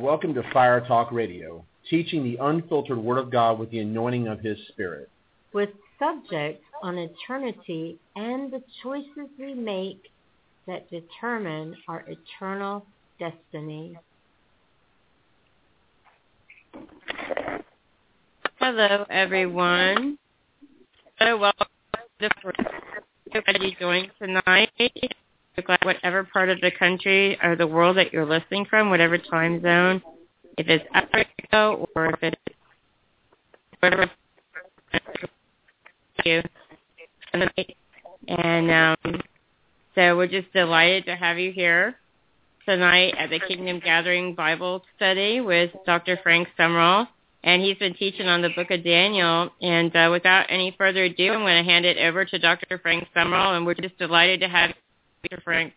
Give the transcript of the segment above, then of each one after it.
Welcome to Fire Talk Radio, teaching the unfiltered Word of God with the anointing of His Spirit. With subjects on eternity and the choices we make that determine our eternal destiny. Hello, everyone. So welcome to everybody joining tonight. Whatever part of the country or the world that you're listening from, whatever time zone, if it's Africa or if it's whatever you. And um, so we're just delighted to have you here tonight at the Kingdom Gathering Bible Study with Dr. Frank Sumrall. And he's been teaching on the book of Daniel. And uh, without any further ado, I'm going to hand it over to Dr. Frank Sumrall. And we're just delighted to have you, Frank.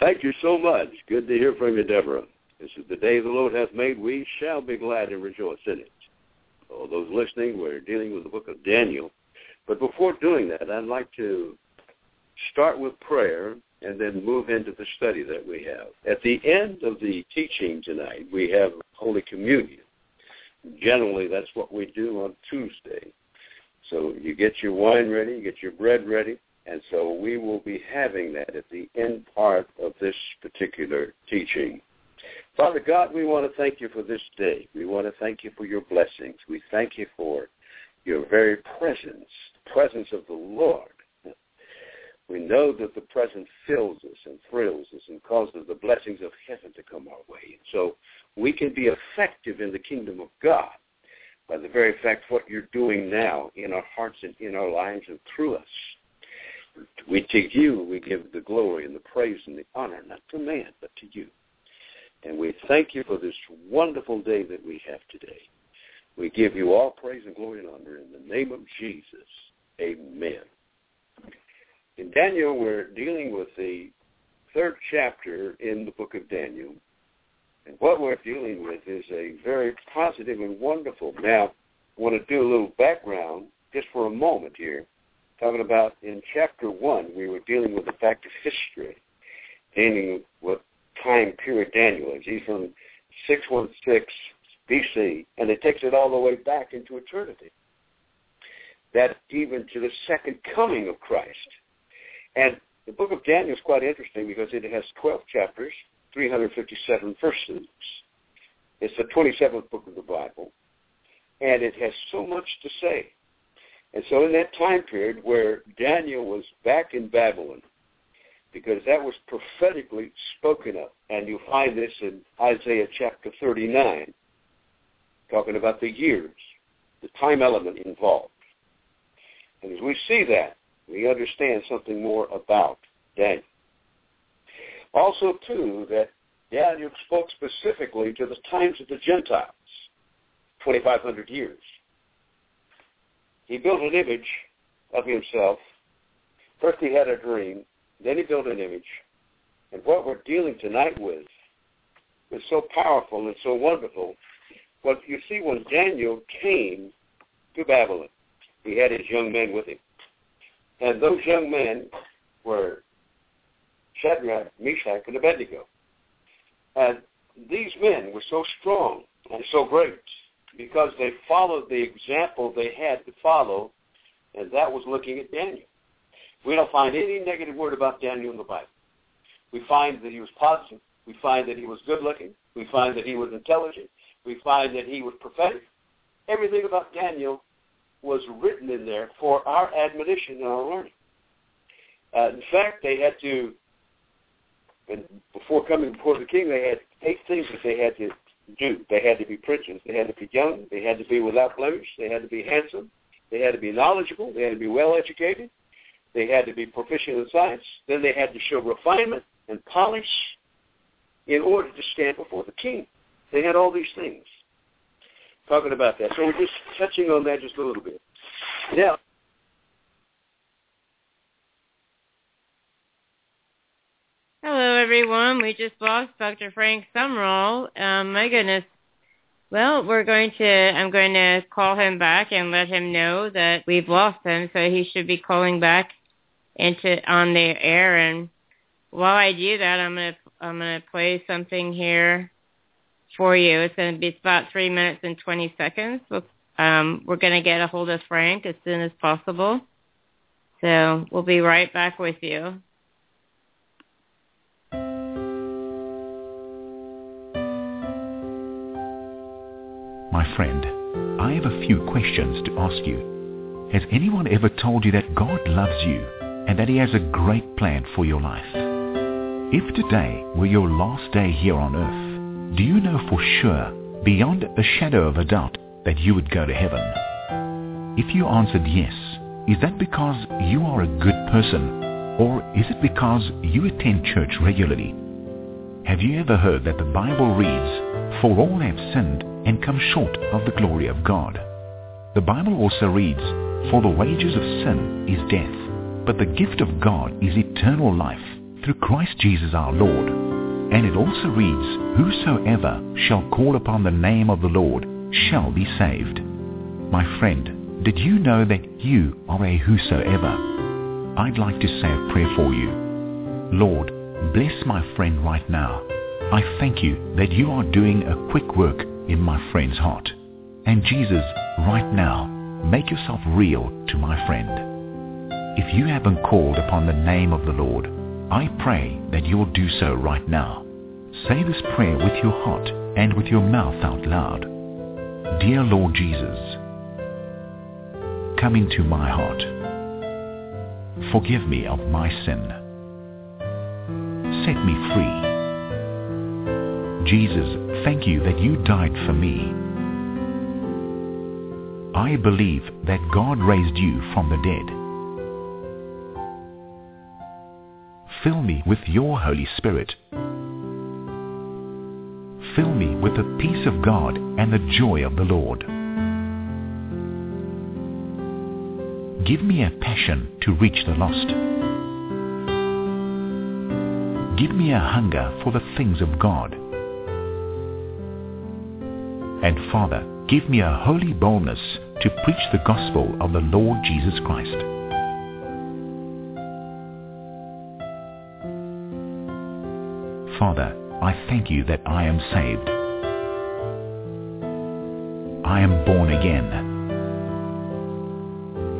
Thank you so much. Good to hear from you, Deborah. This is the day the Lord hath made. We shall be glad and rejoice in it. All those listening, we're dealing with the book of Daniel. But before doing that, I'd like to start with prayer and then move into the study that we have. At the end of the teaching tonight, we have Holy Communion. Generally, that's what we do on Tuesday. So you get your wine ready, you get your bread ready, and so we will be having that at the end part of this particular teaching. Father God, we want to thank you for this day. We want to thank you for your blessings. We thank you for your very presence, the presence of the Lord. We know that the presence fills us and thrills us and causes the blessings of heaven to come our way. So we can be effective in the kingdom of God by the very fact what you're doing now in our hearts and in our lives and through us. We to you we give the glory and the praise and the honor, not to man, but to you. And we thank you for this wonderful day that we have today. We give you all praise and glory and honor in the name of Jesus. Amen. In Daniel, we're dealing with the third chapter in the book of Daniel. And what we're dealing with is a very positive and wonderful. Now, I want to do a little background just for a moment here. Talking about in chapter one, we were dealing with the fact of history, dealing with time period Daniel is. He's from 616 BC, and it takes it all the way back into eternity. That even to the second coming of Christ. And the book of Daniel is quite interesting because it has 12 chapters, 357 verses. It's the 27th book of the Bible, and it has so much to say. And so in that time period where Daniel was back in Babylon, because that was prophetically spoken of. And you find this in Isaiah chapter 39, talking about the years, the time element involved. And as we see that, we understand something more about Daniel. Also, too, that Daniel spoke specifically to the times of the Gentiles, 2,500 years. He built an image of himself. First he had a dream, then he built an image. And what we're dealing tonight with is so powerful and so wonderful. What you see when Daniel came to Babylon, he had his young men with him. And those young men were Shadrach, Meshach, and Abednego. And these men were so strong and so great because they followed the example they had to follow, and that was looking at Daniel. We don't find any negative word about Daniel in the Bible. We find that he was positive. We find that he was good looking. We find that he was intelligent. We find that he was prophetic. Everything about Daniel was written in there for our admonition and our learning. Uh, in fact, they had to, and before coming before the king, they had eight things that they had to do. They had to be princes. They had to be young. They had to be without blemish. They had to be handsome. They had to be knowledgeable. They had to be well educated. They had to be proficient in science. Then they had to show refinement and polish in order to stand before the king. They had all these things. Talking about that. So we're just touching on that just a little bit. Now, Hello, everyone. We just lost Dr. Frank Sumrall. Um, my goodness. Well, we're going to, I'm going to call him back and let him know that we've lost him, so he should be calling back into on the air. And while I do that, I'm going to I'm going to play something here for you. It's going to be about three minutes and 20 seconds. Um, we're going to get a hold of Frank as soon as possible. So we'll be right back with you. My friend, I have a few questions to ask you. Has anyone ever told you that God loves you and that he has a great plan for your life? If today were your last day here on earth, do you know for sure, beyond a shadow of a doubt, that you would go to heaven? If you answered yes, is that because you are a good person or is it because you attend church regularly? Have you ever heard that the Bible reads, For all have sinned and come short of the glory of God? The Bible also reads, For the wages of sin is death, but the gift of God is eternal life through Christ Jesus our Lord. And it also reads, Whosoever shall call upon the name of the Lord shall be saved. My friend, did you know that you are a whosoever? I'd like to say a prayer for you. Lord, bless my friend right now. I thank you that you are doing a quick work in my friend's heart. And Jesus, right now, make yourself real to my friend. If you haven't called upon the name of the Lord, I pray that you will do so right now. Say this prayer with your heart and with your mouth out loud. Dear Lord Jesus, come into my heart. Forgive me of my sin. Set me free. Jesus, thank you that you died for me. I believe that God raised you from the dead. Fill me with your Holy Spirit. Fill me with the peace of God and the joy of the Lord. Give me a passion to reach the lost. Give me a hunger for the things of God. And Father, give me a holy boldness to preach the gospel of the Lord Jesus Christ. Father, I thank you that I am saved. I am born again.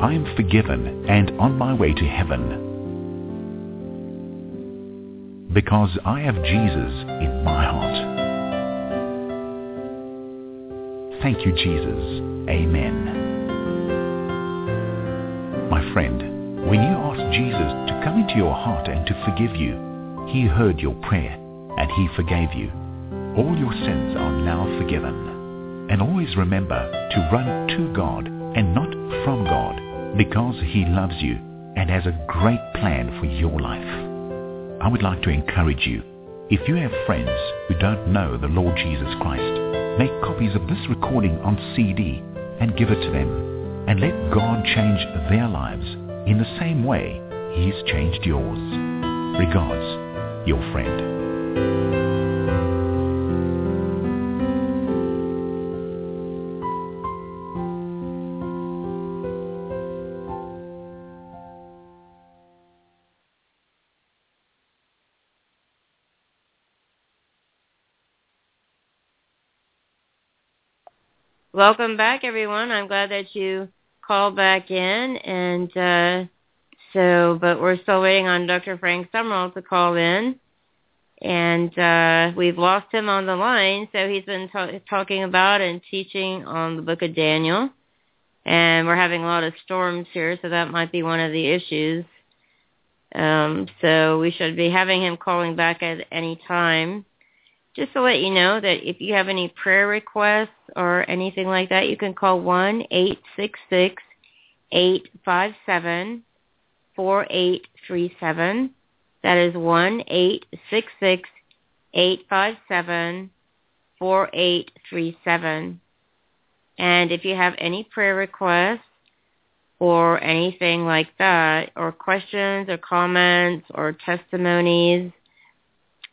I am forgiven and on my way to heaven. Because I have Jesus in my heart. Thank you, Jesus. Amen. My friend, when you ask Jesus to come into your heart and to forgive you, he heard your prayer and he forgave you. All your sins are now forgiven. And always remember to run to God and not from God because he loves you and has a great plan for your life. I would like to encourage you, if you have friends who don't know the Lord Jesus Christ, make copies of this recording on CD and give it to them and let God change their lives in the same way he's changed yours. Regards, your friend. Welcome back, everyone. I'm glad that you called back in, and uh, so, but we're still waiting on Dr. Frank Sumrall to call in, and uh, we've lost him on the line. So he's been ta- talking about and teaching on the Book of Daniel, and we're having a lot of storms here, so that might be one of the issues. Um, so we should be having him calling back at any time just to let you know that if you have any prayer requests or anything like that, you can call one eight six six eight five seven four eight three seven. That is one eight six six eight five seven four eight three seven. And if you have any prayer requests or anything like that, or questions or comments or testimonies,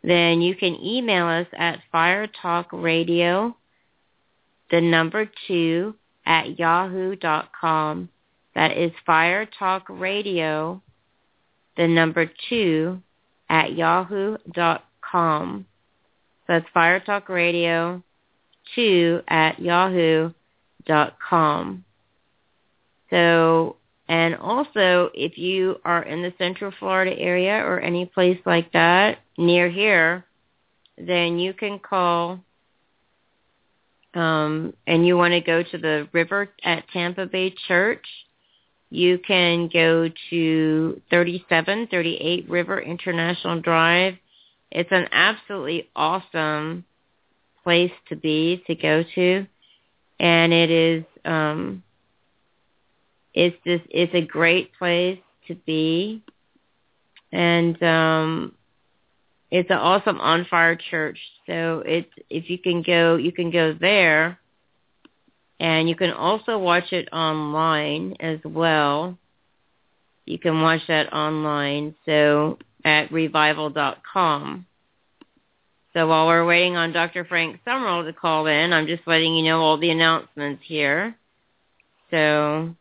then you can email us at firetalkradio, the number two, at yahoo.com. That is firetalkradio, the number two, at yahoo.com. com. So that's firetalkradio, two, at yahoo dot com. So, and also if you are in the Central Florida area or any place like that near here, then you can call um, and you want to go to the river at Tampa Bay Church, you can go to 3738 River International Drive. It's an absolutely awesome place to be, to go to. And it is, um, it's just, it's a great place to be. And, um, it's an awesome on fire church. So it's if you can go, you can go there, and you can also watch it online as well. You can watch that online. So at revival.com. So while we're waiting on Dr. Frank Sumrall to call in, I'm just letting you know all the announcements here. So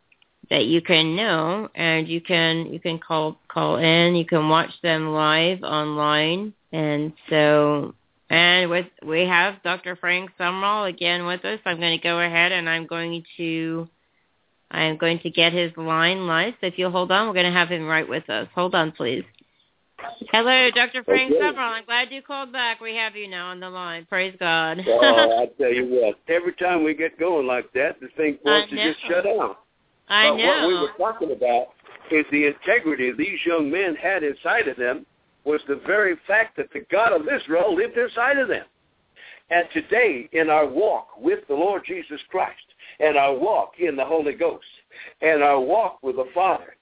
that you can know and you can you can call call in. You can watch them live online. And so and with we have dr frank sumrall again with us. I'm going to go ahead and i'm going to i'm going to get his line live. So if you'll hold on we're going to have him right with us. Hold on please. Hello dr frank okay. sumrall i'm glad you called back. We have you now on the line. Praise god. Well i tell you what every time we get going like that the thing wants to just shut down I but know. what we were talking about is the integrity these young men had inside of them was the very fact that the God of Israel lived inside of them. And today, in our walk with the Lord Jesus Christ, and our walk in the Holy Ghost, and our walk with the Father,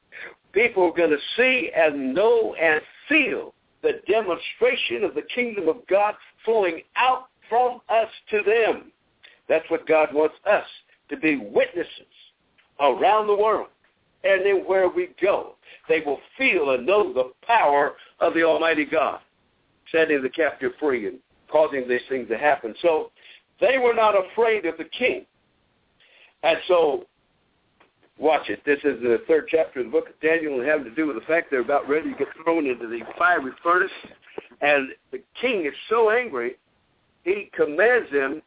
people are going to see and know and feel the demonstration of the kingdom of God flowing out from us to them. That's what God wants us to be witnesses around the world. And then where we go, they will feel and know the power of the Almighty God, setting the captive free and causing these things to happen. So they were not afraid of the king. And so, watch it. This is the third chapter of the book of Daniel and having to do with the fact they're about ready to get thrown into the fiery furnace. And the king is so angry, he commands them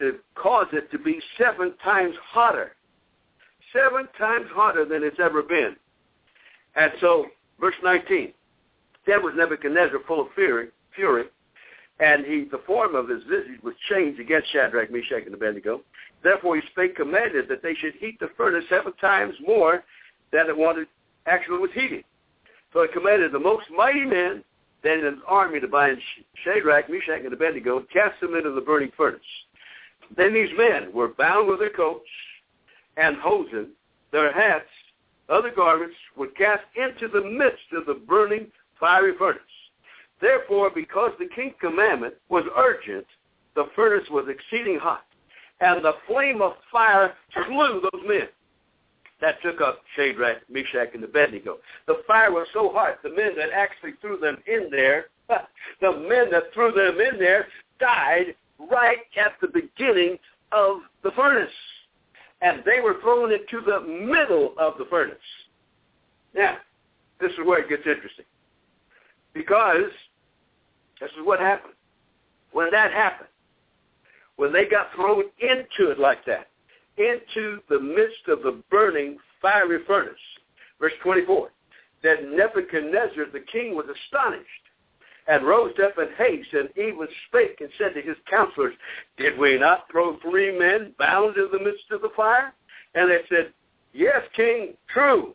to cause it to be seven times hotter seven times harder than it's ever been. And so, verse 19, then was Nebuchadnezzar full of fury, fury, and he, the form of his visage was changed against Shadrach, Meshach, and Abednego. Therefore he spake, commanded that they should heat the furnace seven times more than it wanted, actually was heated. So he commanded the most mighty men then in his army to bind Shadrach, Meshach, and Abednego and cast them into the burning furnace. Then these men were bound with their coats and hosen, their hats, other garments, were cast into the midst of the burning fiery furnace. Therefore, because the king's commandment was urgent, the furnace was exceeding hot, and the flame of fire slew those men that took up Shadrach, Meshach, and Abednego. The fire was so hot, the men that actually threw them in there, the men that threw them in there died right at the beginning of the furnace and they were thrown into the middle of the furnace. Now, this is where it gets interesting. Because this is what happened. When that happened, when they got thrown into it like that, into the midst of the burning fiery furnace, verse 24, that Nebuchadnezzar the king was astonished and rose up in haste, and even spake and said to his counselors, Did we not throw three men bound in the midst of the fire? And they said, Yes, king, true.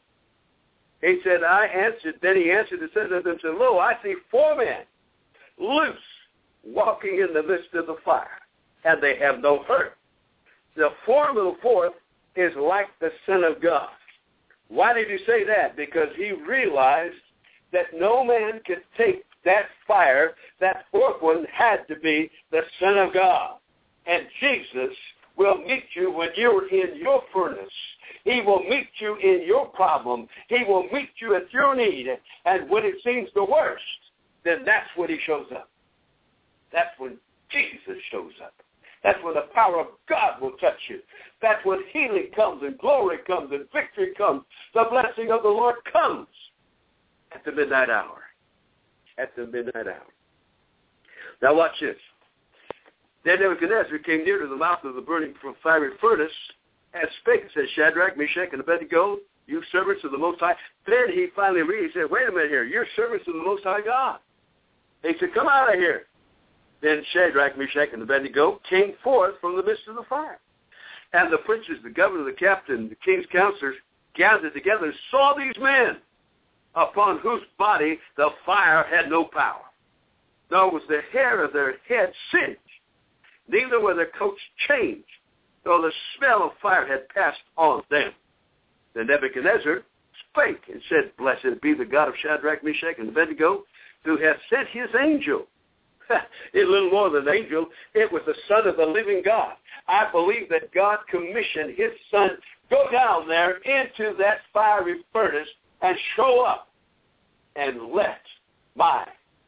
He said, I answered. Then he answered and said to them, Lo, I see four men loose walking in the midst of the fire, and they have no hurt. The form of the fourth is like the Son of God. Why did he say that? Because he realized that no man could take that fire, that one had to be the Son of God. And Jesus will meet you when you're in your furnace. He will meet you in your problem. He will meet you at your need. And when it seems the worst, then that's when he shows up. That's when Jesus shows up. That's when the power of God will touch you. That's when healing comes and glory comes and victory comes. The blessing of the Lord comes at the midnight hour at the midnight hour. Now watch this. Then Nebuchadnezzar came near to the mouth of the burning fiery furnace and spake and said, Shadrach, Meshach, and Abednego, you servants of the Most High. Then he finally read, he said, wait a minute here, you're servants of the Most High God. He said, come out of here. Then Shadrach, Meshach, and Abednego came forth from the midst of the fire. And the princes, the governor, the captain, the king's counselors gathered together and saw these men upon whose body the fire had no power. Nor was the hair of their head singed, neither were their coats changed, though the smell of fire had passed on them. Then Nebuchadnezzar spake and said, Blessed be the God of Shadrach, Meshach, and Abednego, who hath sent his angel. it little more than an angel. It was the Son of the living God. I believe that God commissioned his Son go down there into that fiery furnace and show up and let my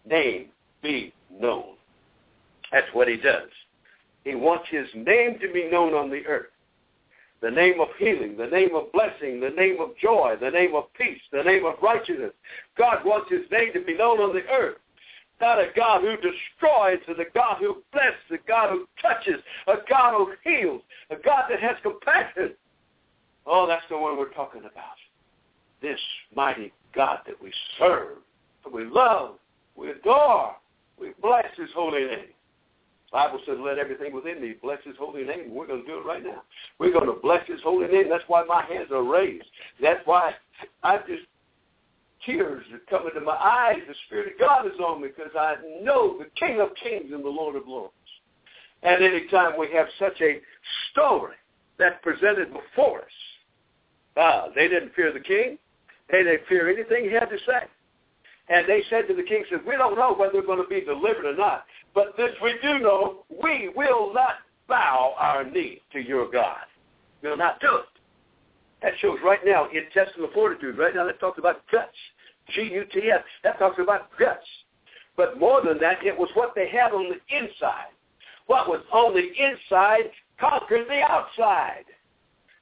name be known. That's what he does. He wants his name to be known on the earth. The name of healing, the name of blessing, the name of joy, the name of peace, the name of righteousness. God wants his name to be known on the earth. Not a God who destroys, but a God who blesses, a God who touches, a God who heals, a God that has compassion. Oh, that's the one we're talking about. This mighty God that we serve, that we love, we adore, we bless his holy name. The Bible says, let everything within me bless his holy name. We're going to do it right now. We're going to bless his holy name. That's why my hands are raised. That's why I just, tears are coming to my eyes. The Spirit of God is on me because I know the King of kings and the Lord of lords. And any time we have such a story that's presented before us, ah, they didn't fear the king. They didn't fear anything he had to say. And they said to the king, says, we don't know whether we're going to be delivered or not. But this we do know, we will not bow our knee to your God. We'll not do it. That shows right now intestinal fortitude. Right now that talks about guts. G-U-T-S. That talks about guts. But more than that, it was what they had on the inside. What was on the inside conquered the outside.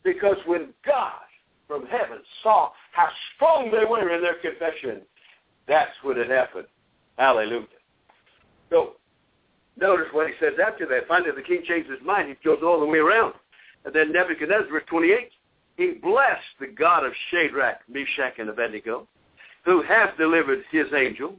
Because when God from heaven saw how strong they were in their confession, that's when it happened. Hallelujah. So notice what he says after that. Finally, the king changed his mind. He goes all the way around. And then Nebuchadnezzar, verse 28, he blessed the God of Shadrach, Meshach, and Abednego, who hath delivered his angel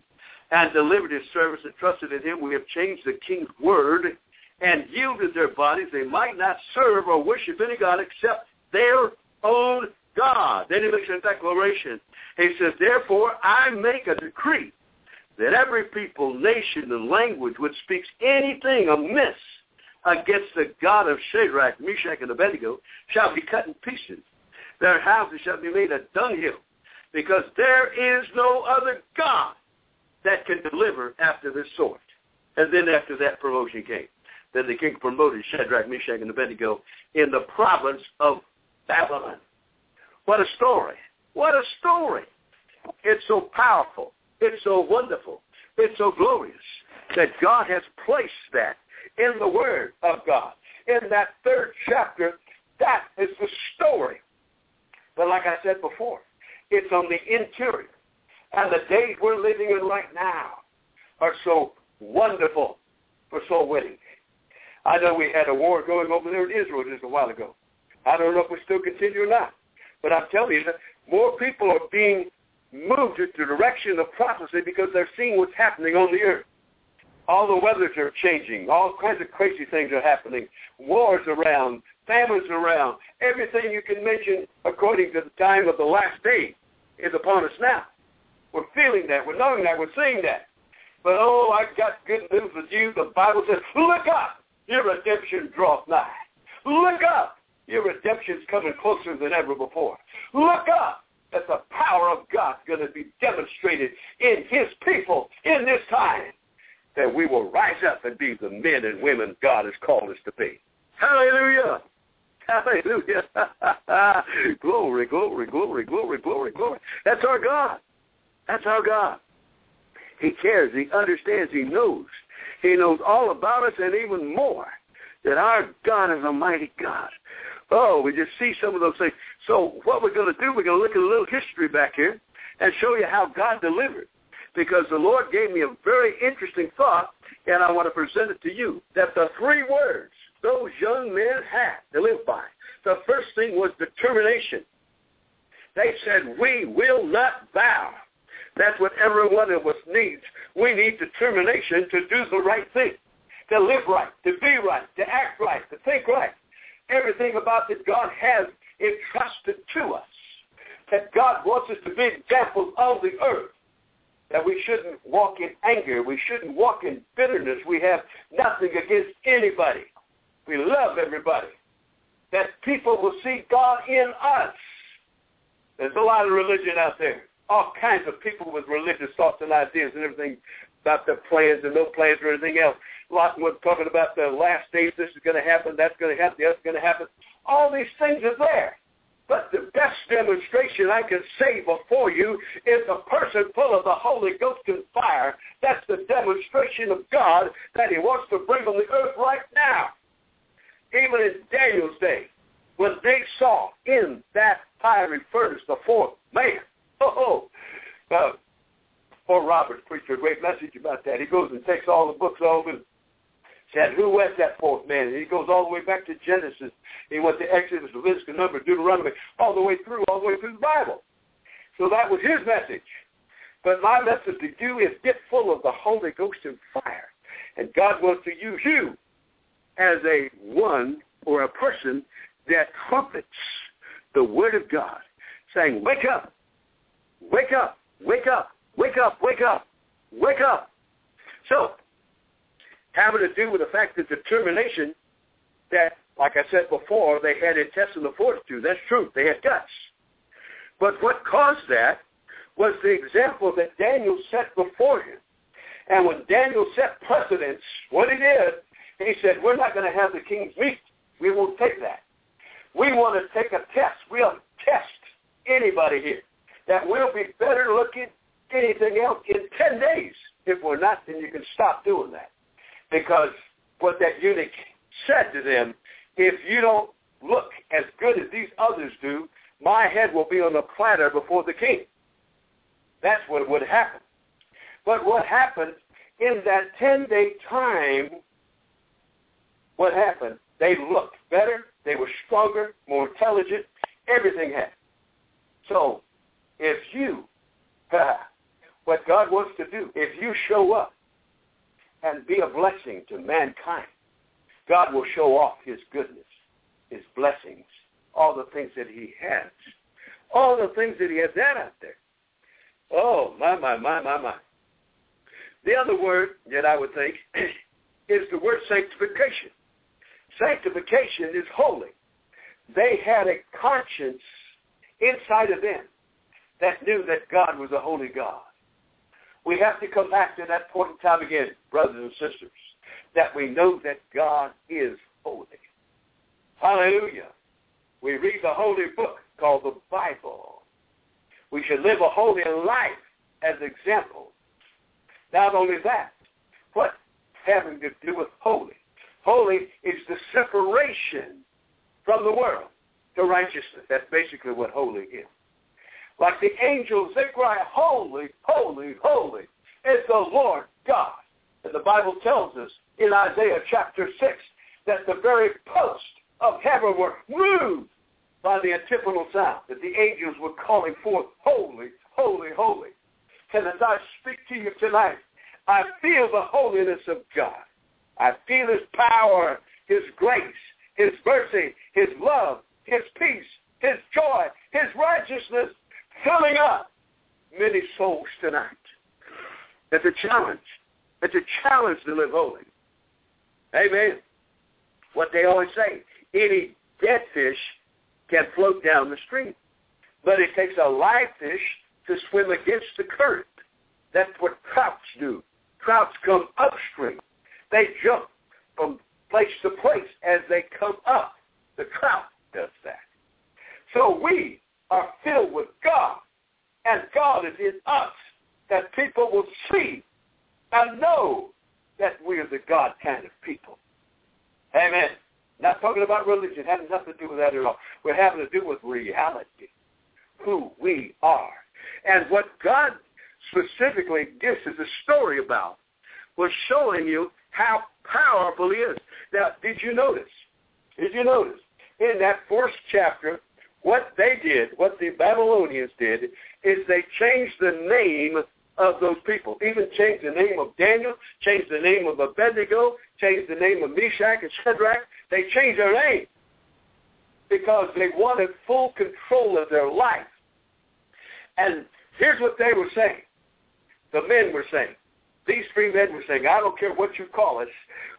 and delivered his servants that trusted in him. We have changed the king's word and yielded their bodies. They might not serve or worship any God except their own God. Then he makes a declaration. He says, therefore I make a decree that every people, nation, and language which speaks anything amiss against the God of Shadrach, Meshach, and Abednego shall be cut in pieces. Their houses shall be made a dunghill, because there is no other God that can deliver after this sort. And then after that promotion came. Then the king promoted Shadrach, Meshach, and Abednego in the province of Babylon. What a story. What a story. It's so powerful. It's so wonderful. It's so glorious that God has placed that in the Word of God. In that third chapter, that is the story. But like I said before, it's on the interior. And the days we're living in right now are so wonderful for soul winning. I know we had a war going over there in Israel just a while ago. I don't know if we still continue or not. But I'm telling you, more people are being moved in the direction of prophecy because they're seeing what's happening on the earth. All the weathers are changing. All kinds of crazy things are happening. Wars around, famines around. Everything you can mention according to the time of the last day is upon us now. We're feeling that. We're knowing that. We're seeing that. But oh, I've got good news for you. The Bible says, look up. Your redemption draweth nigh. Look up. Your redemption's coming closer than ever before. Look up that the power of God's going to be demonstrated in his people in this time, that we will rise up and be the men and women God has called us to be. Hallelujah. Hallelujah. glory, glory, glory, glory, glory, glory. That's our God. That's our God. He cares. He understands. He knows. He knows all about us and even more that our God is a mighty God. Oh, we just see some of those things. So what we're going to do, we're going to look at a little history back here and show you how God delivered. because the Lord gave me a very interesting thought, and I want to present it to you. That the three words those young men had to live by, the first thing was determination. They said, we will not bow. That's what every one of us needs. We need determination to do the right thing, to live right, to be right, to act right, to think right. Everything about that God has entrusted to us. That God wants us to be examples of the earth. That we shouldn't walk in anger. We shouldn't walk in bitterness. We have nothing against anybody. We love everybody. That people will see God in us. There's a lot of religion out there. All kinds of people with religious thoughts and ideas and everything about their plans and no plans or anything else. Lot was talking about the last days, this is going to happen, that's going to happen, that's going to happen. All these things are there. But the best demonstration I can say before you is a person full of the Holy Ghost and fire. That's the demonstration of God that he wants to bring on the earth right now. Even in Daniel's day, when they saw in that fiery furnace the fourth man, oh, uh, poor Robert preached a great message about that. He goes and takes all the books over said, who was that fourth man? And he goes all the way back to Genesis. He went to Exodus, Leviticus, Numbers, Deuteronomy, all the way through, all the way through the Bible. So that was his message. But my message to you is get full of the Holy Ghost and fire. And God wants to use you as a one or a person that trumpets the Word of God, saying, wake up, wake up, wake up, wake up, wake up, wake up. So having to do with the fact that determination that, like I said before, they had intestinal fortitude. That's true. They had guts. But what caused that was the example that Daniel set before him. And when Daniel set precedents, what he did, he said, we're not going to have the king's meat. We won't take that. We want to take a test. We'll test anybody here. That we'll be better looking anything else in 10 days. If we're not, then you can stop doing that. Because what that eunuch said to them, if you don't look as good as these others do, my head will be on a platter before the king. That's what would happen. But what happened in that 10-day time, what happened? They looked better. They were stronger, more intelligent. Everything happened. So if you, what God wants to do, if you show up and be a blessing to mankind. God will show off his goodness, his blessings, all the things that he has, all the things that he has done out there. Oh, my, my, my, my, my. The other word that I would think is the word sanctification. Sanctification is holy. They had a conscience inside of them that knew that God was a holy God. We have to come back to that point in time again, brothers and sisters, that we know that God is holy. Hallelujah. We read the holy book called the Bible. We should live a holy life as examples. Not only that, what having to do with holy? Holy is the separation from the world to righteousness. That's basically what holy is. Like the angels, they cry, holy, holy, holy is the Lord God. And the Bible tells us in Isaiah chapter 6 that the very posts of heaven were moved by the antiphonal sound, that the angels were calling forth, holy, holy, holy. And as I speak to you tonight, I feel the holiness of God. I feel his power, his grace, his mercy, his love, his peace, his joy, his righteousness, filling up many souls tonight. It's a challenge. It's a challenge to live holy. Amen. What they always say, any dead fish can float down the stream. But it takes a live fish to swim against the current. That's what trouts do. Trouts come upstream. They jump from place to place as they come up. The trout does that. So we are filled with God, and God is in us, that people will see and know that we are the God kind of people. Amen. Not talking about religion, has nothing to do with that at all. We're having to do with reality, who we are. And what God specifically this is a story about was showing you how powerful he is. Now, did you notice? Did you notice in that first chapter what they did, what the Babylonians did, is they changed the name of those people. Even changed the name of Daniel, changed the name of Abednego, changed the name of Meshach and Shadrach. They changed their name because they wanted full control of their life. And here's what they were saying. The men were saying. These three men were saying, I don't care what you call us,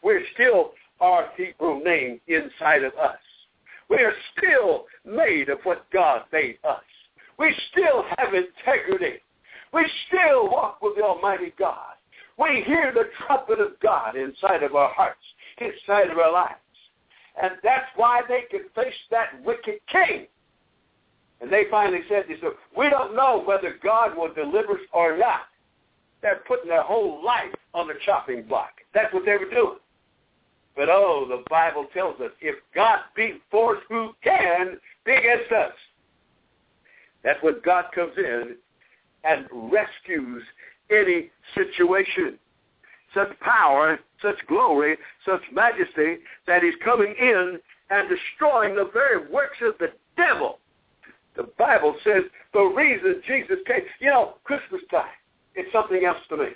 we're still our Hebrew name inside of us. We are still made of what God made us. We still have integrity. We still walk with the Almighty God. We hear the trumpet of God inside of our hearts, inside of our lives. And that's why they could face that wicked king. And they finally said, they said, we don't know whether God will deliver us or not. They're putting their whole life on the chopping block. That's what they were doing. But oh, the Bible tells us, if God be for us, who can be against us? That's when God comes in and rescues any situation. Such power, such glory, such majesty that he's coming in and destroying the very works of the devil. The Bible says the reason Jesus came, you know, Christmas time, it's something else to me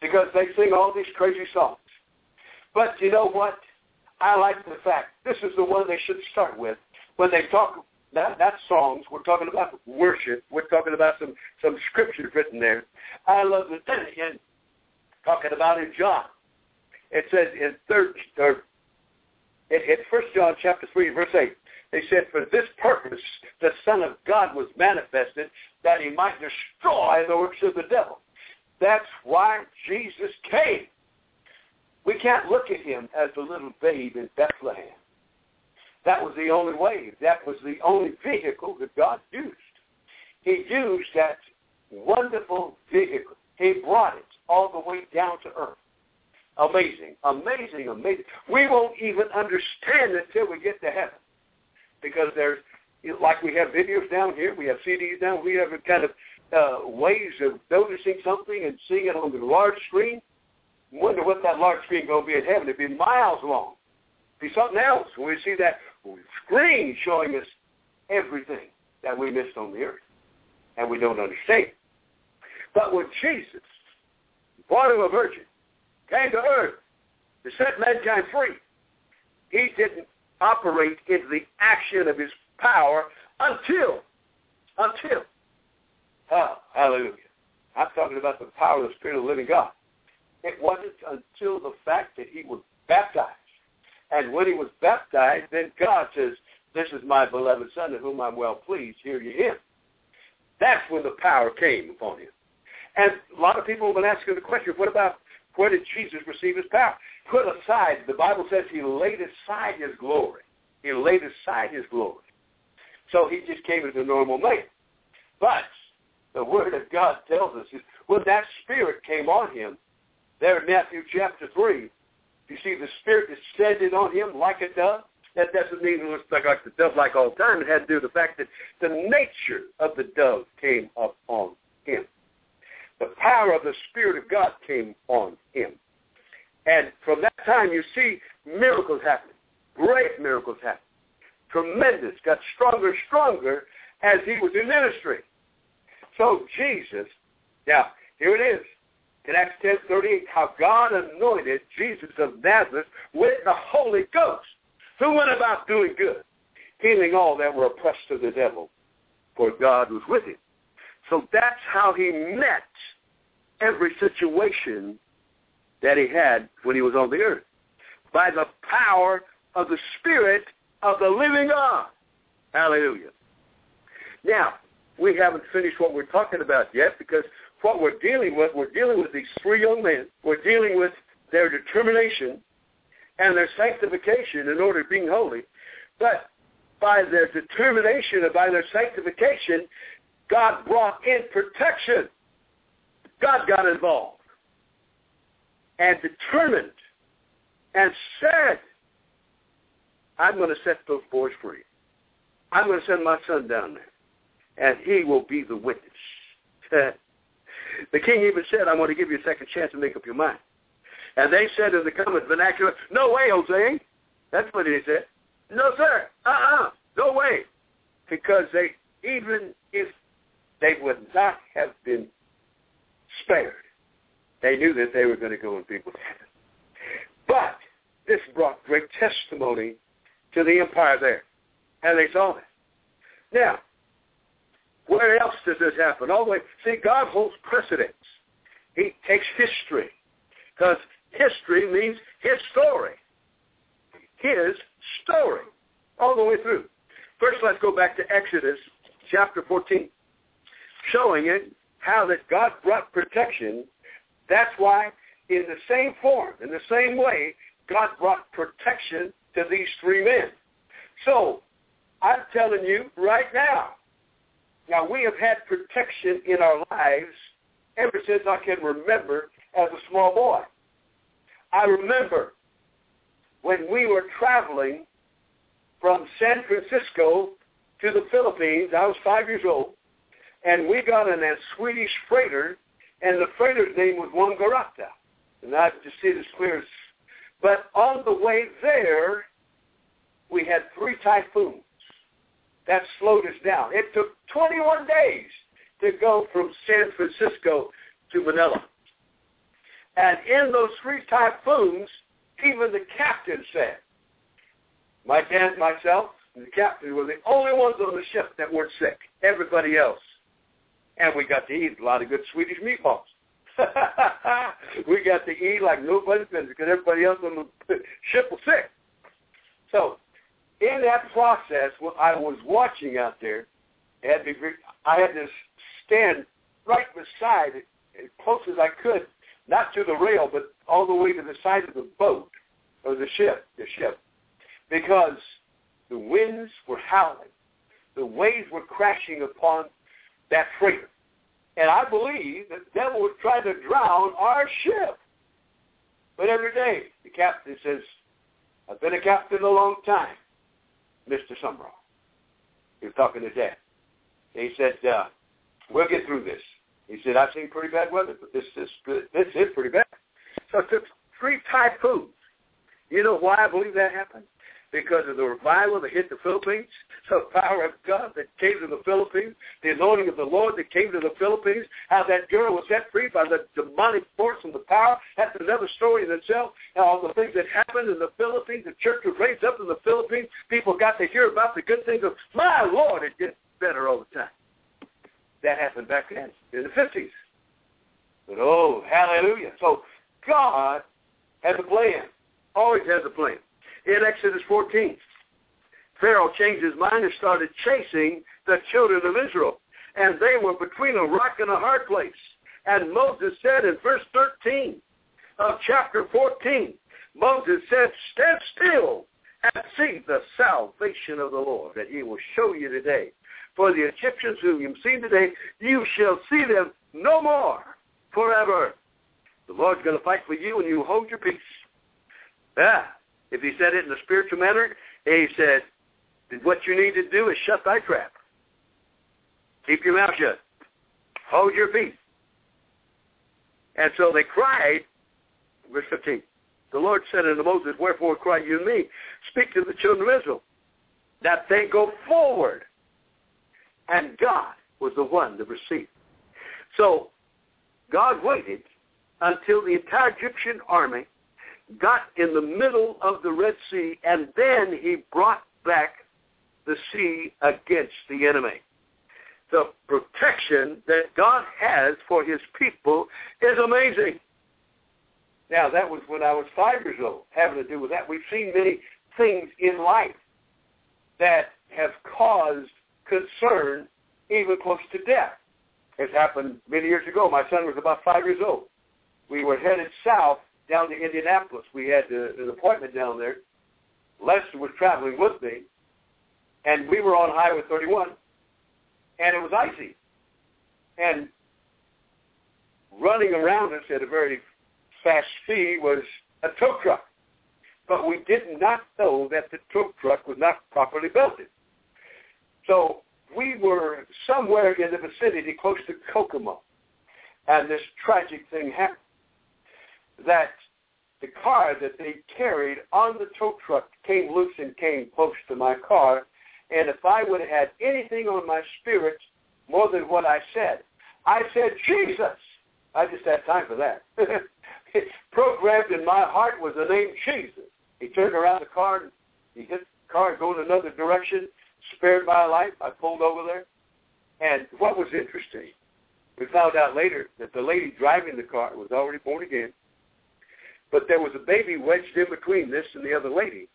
because they sing all these crazy songs. But you know what? I like the fact this is the one they should start with when they talk that that songs. We're talking about worship. We're talking about some some scriptures written there. I love the and talking about in John. It says in third or in First John chapter three verse eight. They said, For this purpose the Son of God was manifested, that he might destroy the works of the devil. That's why Jesus came. We can't look at him as the little babe in Bethlehem. That was the only way. That was the only vehicle that God used. He used that wonderful vehicle. He brought it all the way down to earth. Amazing, amazing, amazing. We won't even understand it until we get to heaven. Because there's, like we have videos down here, we have CDs down, we have kind of uh, ways of noticing something and seeing it on the large screen. Wonder what that large screen going to be in heaven. It'd be miles long. It'd be something else. When we see that screen showing us everything that we missed on the earth and we don't understand. But when Jesus, born of a virgin, came to earth to set mankind free, he didn't operate into the action of his power until, until, oh, hallelujah. I'm talking about the power of the Spirit of the living God. It wasn't until the fact that he was baptized and when he was baptized, then God says, this is my beloved son in whom I'm well pleased. Hear ye him. That's when the power came upon him. And a lot of people have been asking the question, what about where did Jesus receive his power? Put aside, the Bible says he laid aside his glory. He laid aside his glory. So he just came as a normal man. But the Word of God tells us is when that Spirit came on him, there in Matthew chapter 3, you see, the Spirit descended on him like a dove. That doesn't mean it looks like, like the dove like all the time. It had to do with the fact that the nature of the dove came up on him. The power of the Spirit of God came on him. And from that time, you see miracles happening, great miracles happening, tremendous, got stronger and stronger as he was in ministry. So Jesus, now here it is in Acts 10.38, how God anointed Jesus of Nazareth with the Holy Ghost, who went about doing good, healing all that were oppressed of the devil, for God was with him. So that's how he met every situation that he had when he was on the earth, by the power of the Spirit of the living God. Hallelujah. Now, we haven't finished what we're talking about yet because what we're dealing with, we're dealing with these three young men. We're dealing with their determination and their sanctification in order of being holy. But by their determination and by their sanctification, God brought in protection. God got involved and determined and said, I'm going to set those boys free. I'm going to send my son down there, and he will be the witness. the king even said, I'm going to give you a second chance to make up your mind. And they said in the common vernacular, no way, Jose. That's what he said. No, sir. Uh-uh. No way. Because they, even if they would not have been spared, they knew that they were going to go be with heaven. But this brought great testimony to the empire there. And they saw it. Now, where else does this happen? All the way. See, God holds precedence. He takes history. Because history means his story. His story. All the way through. First, let's go back to Exodus chapter 14. Showing it how that God brought protection. That's why in the same form, in the same way, God brought protection to these three men. So, I'm telling you right now, now we have had protection in our lives ever since I can remember as a small boy. I remember when we were traveling from San Francisco to the Philippines. I was five years old, and we got in a Swedish freighter, and the freighter's name was Wangaratta. And I just see this clear but on the way there, we had three typhoons. That slowed us down. It took 21 days to go from San Francisco to Manila. And in those three typhoons, even the captain said, my dad, myself, and the captain were the only ones on the ship that weren't sick. Everybody else. And we got to eat a lot of good Swedish meatballs. we got to eat like nobody's business because everybody else on the ship was sick. So in that process, what I was watching out there, I had to, I had to stand right beside it as close as I could, not to the rail, but all the way to the side of the boat or the ship, the ship, because the winds were howling, the waves were crashing upon that freighter. And I believe that the devil was trying to drown our ship. But every day, the captain says, I've been a captain a long time, Mr. Sumrall. He was talking to Dad. he said, uh, we'll get through this. He said, I've seen pretty bad weather, but this is, this is pretty bad. So it took three typhoons. You know why I believe that happened? Because of the revival that hit the Philippines, the power of God that came to the Philippines, the anointing of the Lord that came to the Philippines, how that girl was set free by the demonic force and the power. That's another story in itself. And all the things that happened in the Philippines, the church was raised up in the Philippines. People got to hear about the good things of, my Lord, it gets better all the time. That happened back then in the 50s. But oh, hallelujah. So God has a plan. Always has a plan in Exodus 14. Pharaoh changed his mind and started chasing the children of Israel. And they were between a rock and a hard place. And Moses said in verse 13 of chapter 14, Moses said, stand still and see the salvation of the Lord that he will show you today. For the Egyptians whom you've seen today, you shall see them no more forever. The Lord's going to fight for you and you hold your peace. Yeah. If he said it in a spiritual manner, he said, what you need to do is shut thy trap. Keep your mouth shut. Hold your peace. And so they cried, verse 15, the Lord said unto Moses, Wherefore cry you me? Speak to the children of Israel, that they go forward. And God was the one that received. So God waited until the entire Egyptian army got in the middle of the Red Sea, and then he brought back the sea against the enemy. The protection that God has for his people is amazing. Now, that was when I was five years old, having to do with that. We've seen many things in life that have caused concern even close to death. It happened many years ago. My son was about five years old. We were headed south down to Indianapolis. We had an appointment down there. Lester was traveling with me, and we were on Highway 31, and it was icy. And running around us at a very fast speed was a tow truck. But we did not know that the tow truck was not properly belted. So we were somewhere in the vicinity close to Kokomo. and this tragic thing happened. That the car that they carried on the tow truck came loose and came close to my car. And if I would have had anything on my spirit more than what I said, I said, Jesus. I just had time for that. Programmed in my heart was the name Jesus. He turned around the car and he hit the car going another direction, spared my life. I pulled over there. And what was interesting, we found out later that the lady driving the car was already born again but there was a baby wedged in between this and the other lady.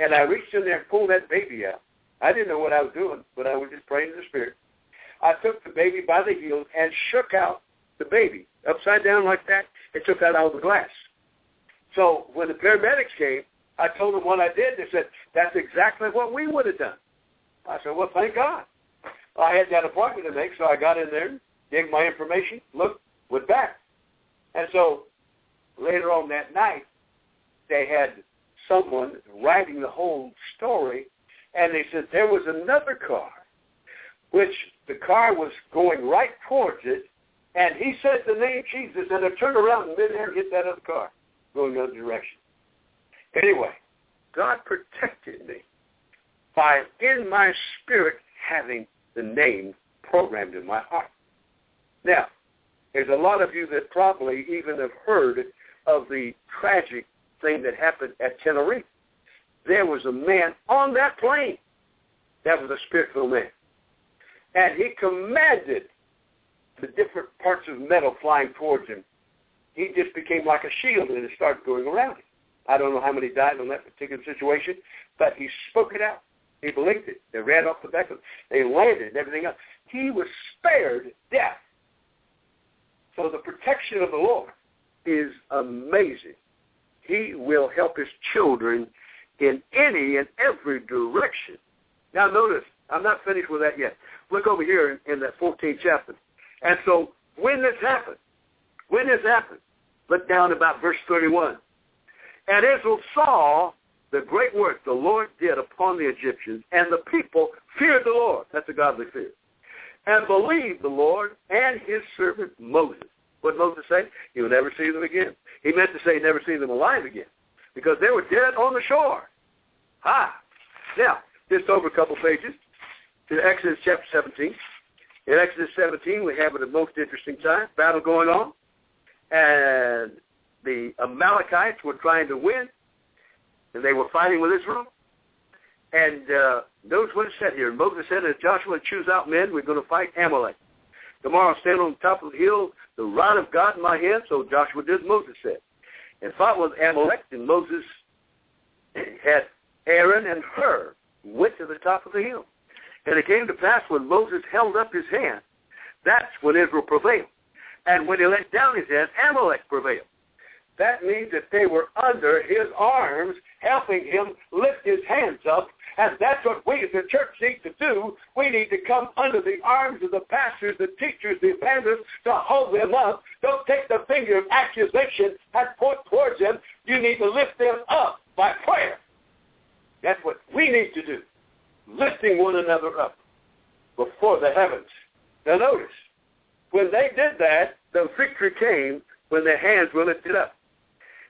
And I reached in there and pulled that baby out. I didn't know what I was doing, but I was just praying in the Spirit. I took the baby by the heels and shook out the baby upside down like that and took out of the glass. So when the paramedics came, I told them what I did. They said, that's exactly what we would have done. I said, well, thank God. I had that appointment to make, so I got in there, gave my information, looked, went back. And so later on that night, they had someone writing the whole story, and they said there was another car, which the car was going right towards it, and he said the name Jesus, and it turned around and midair hit that other car, going the other direction. Anyway, God protected me by, in my spirit, having the name programmed in my heart. Now, there's a lot of you that probably even have heard of the tragic thing that happened at Tenerife. There was a man on that plane that was a spiritual man. And he commanded the different parts of metal flying towards him. He just became like a shield and it started going around him. I don't know how many died on that particular situation, but he spoke it out. He believed it. They ran off the back of it. They landed and everything else. He was spared death. So the protection of the Lord is amazing. He will help his children in any and every direction. Now notice, I'm not finished with that yet. Look over here in, in that 14th chapter. And so when this happened, when this happened, look down about verse 31. And Israel saw the great work the Lord did upon the Egyptians, and the people feared the Lord. That's a godly fear. And believed the Lord and his servant Moses. What Moses say? He would never see them again. He meant to say never see them alive again because they were dead on the shore. Ha! Now, just over a couple pages to Exodus chapter 17. In Exodus 17, we have a most interesting time, battle going on, and the Amalekites were trying to win, and they were fighting with Israel. And uh, notice what it said here. Moses said, as Joshua choose out men, we're going to fight Amalek. Tomorrow stand on top of the hill, the rod of God in my hand. So Joshua did Moses said. And fought with Amalek, and Moses had Aaron and Hur went to the top of the hill. And it came to pass when Moses held up his hand, that's when Israel prevailed. And when he let down his hand, Amalek prevailed. That means that they were under his arms, helping him lift his hands up and that's what we as the church need to do. We need to come under the arms of the pastors, the teachers, the evangelists to hold them up. Don't take the finger of accusation and point towards them. You need to lift them up by prayer. That's what we need to do. Lifting one another up before the heavens. Now notice, when they did that, the victory came when their hands were lifted up.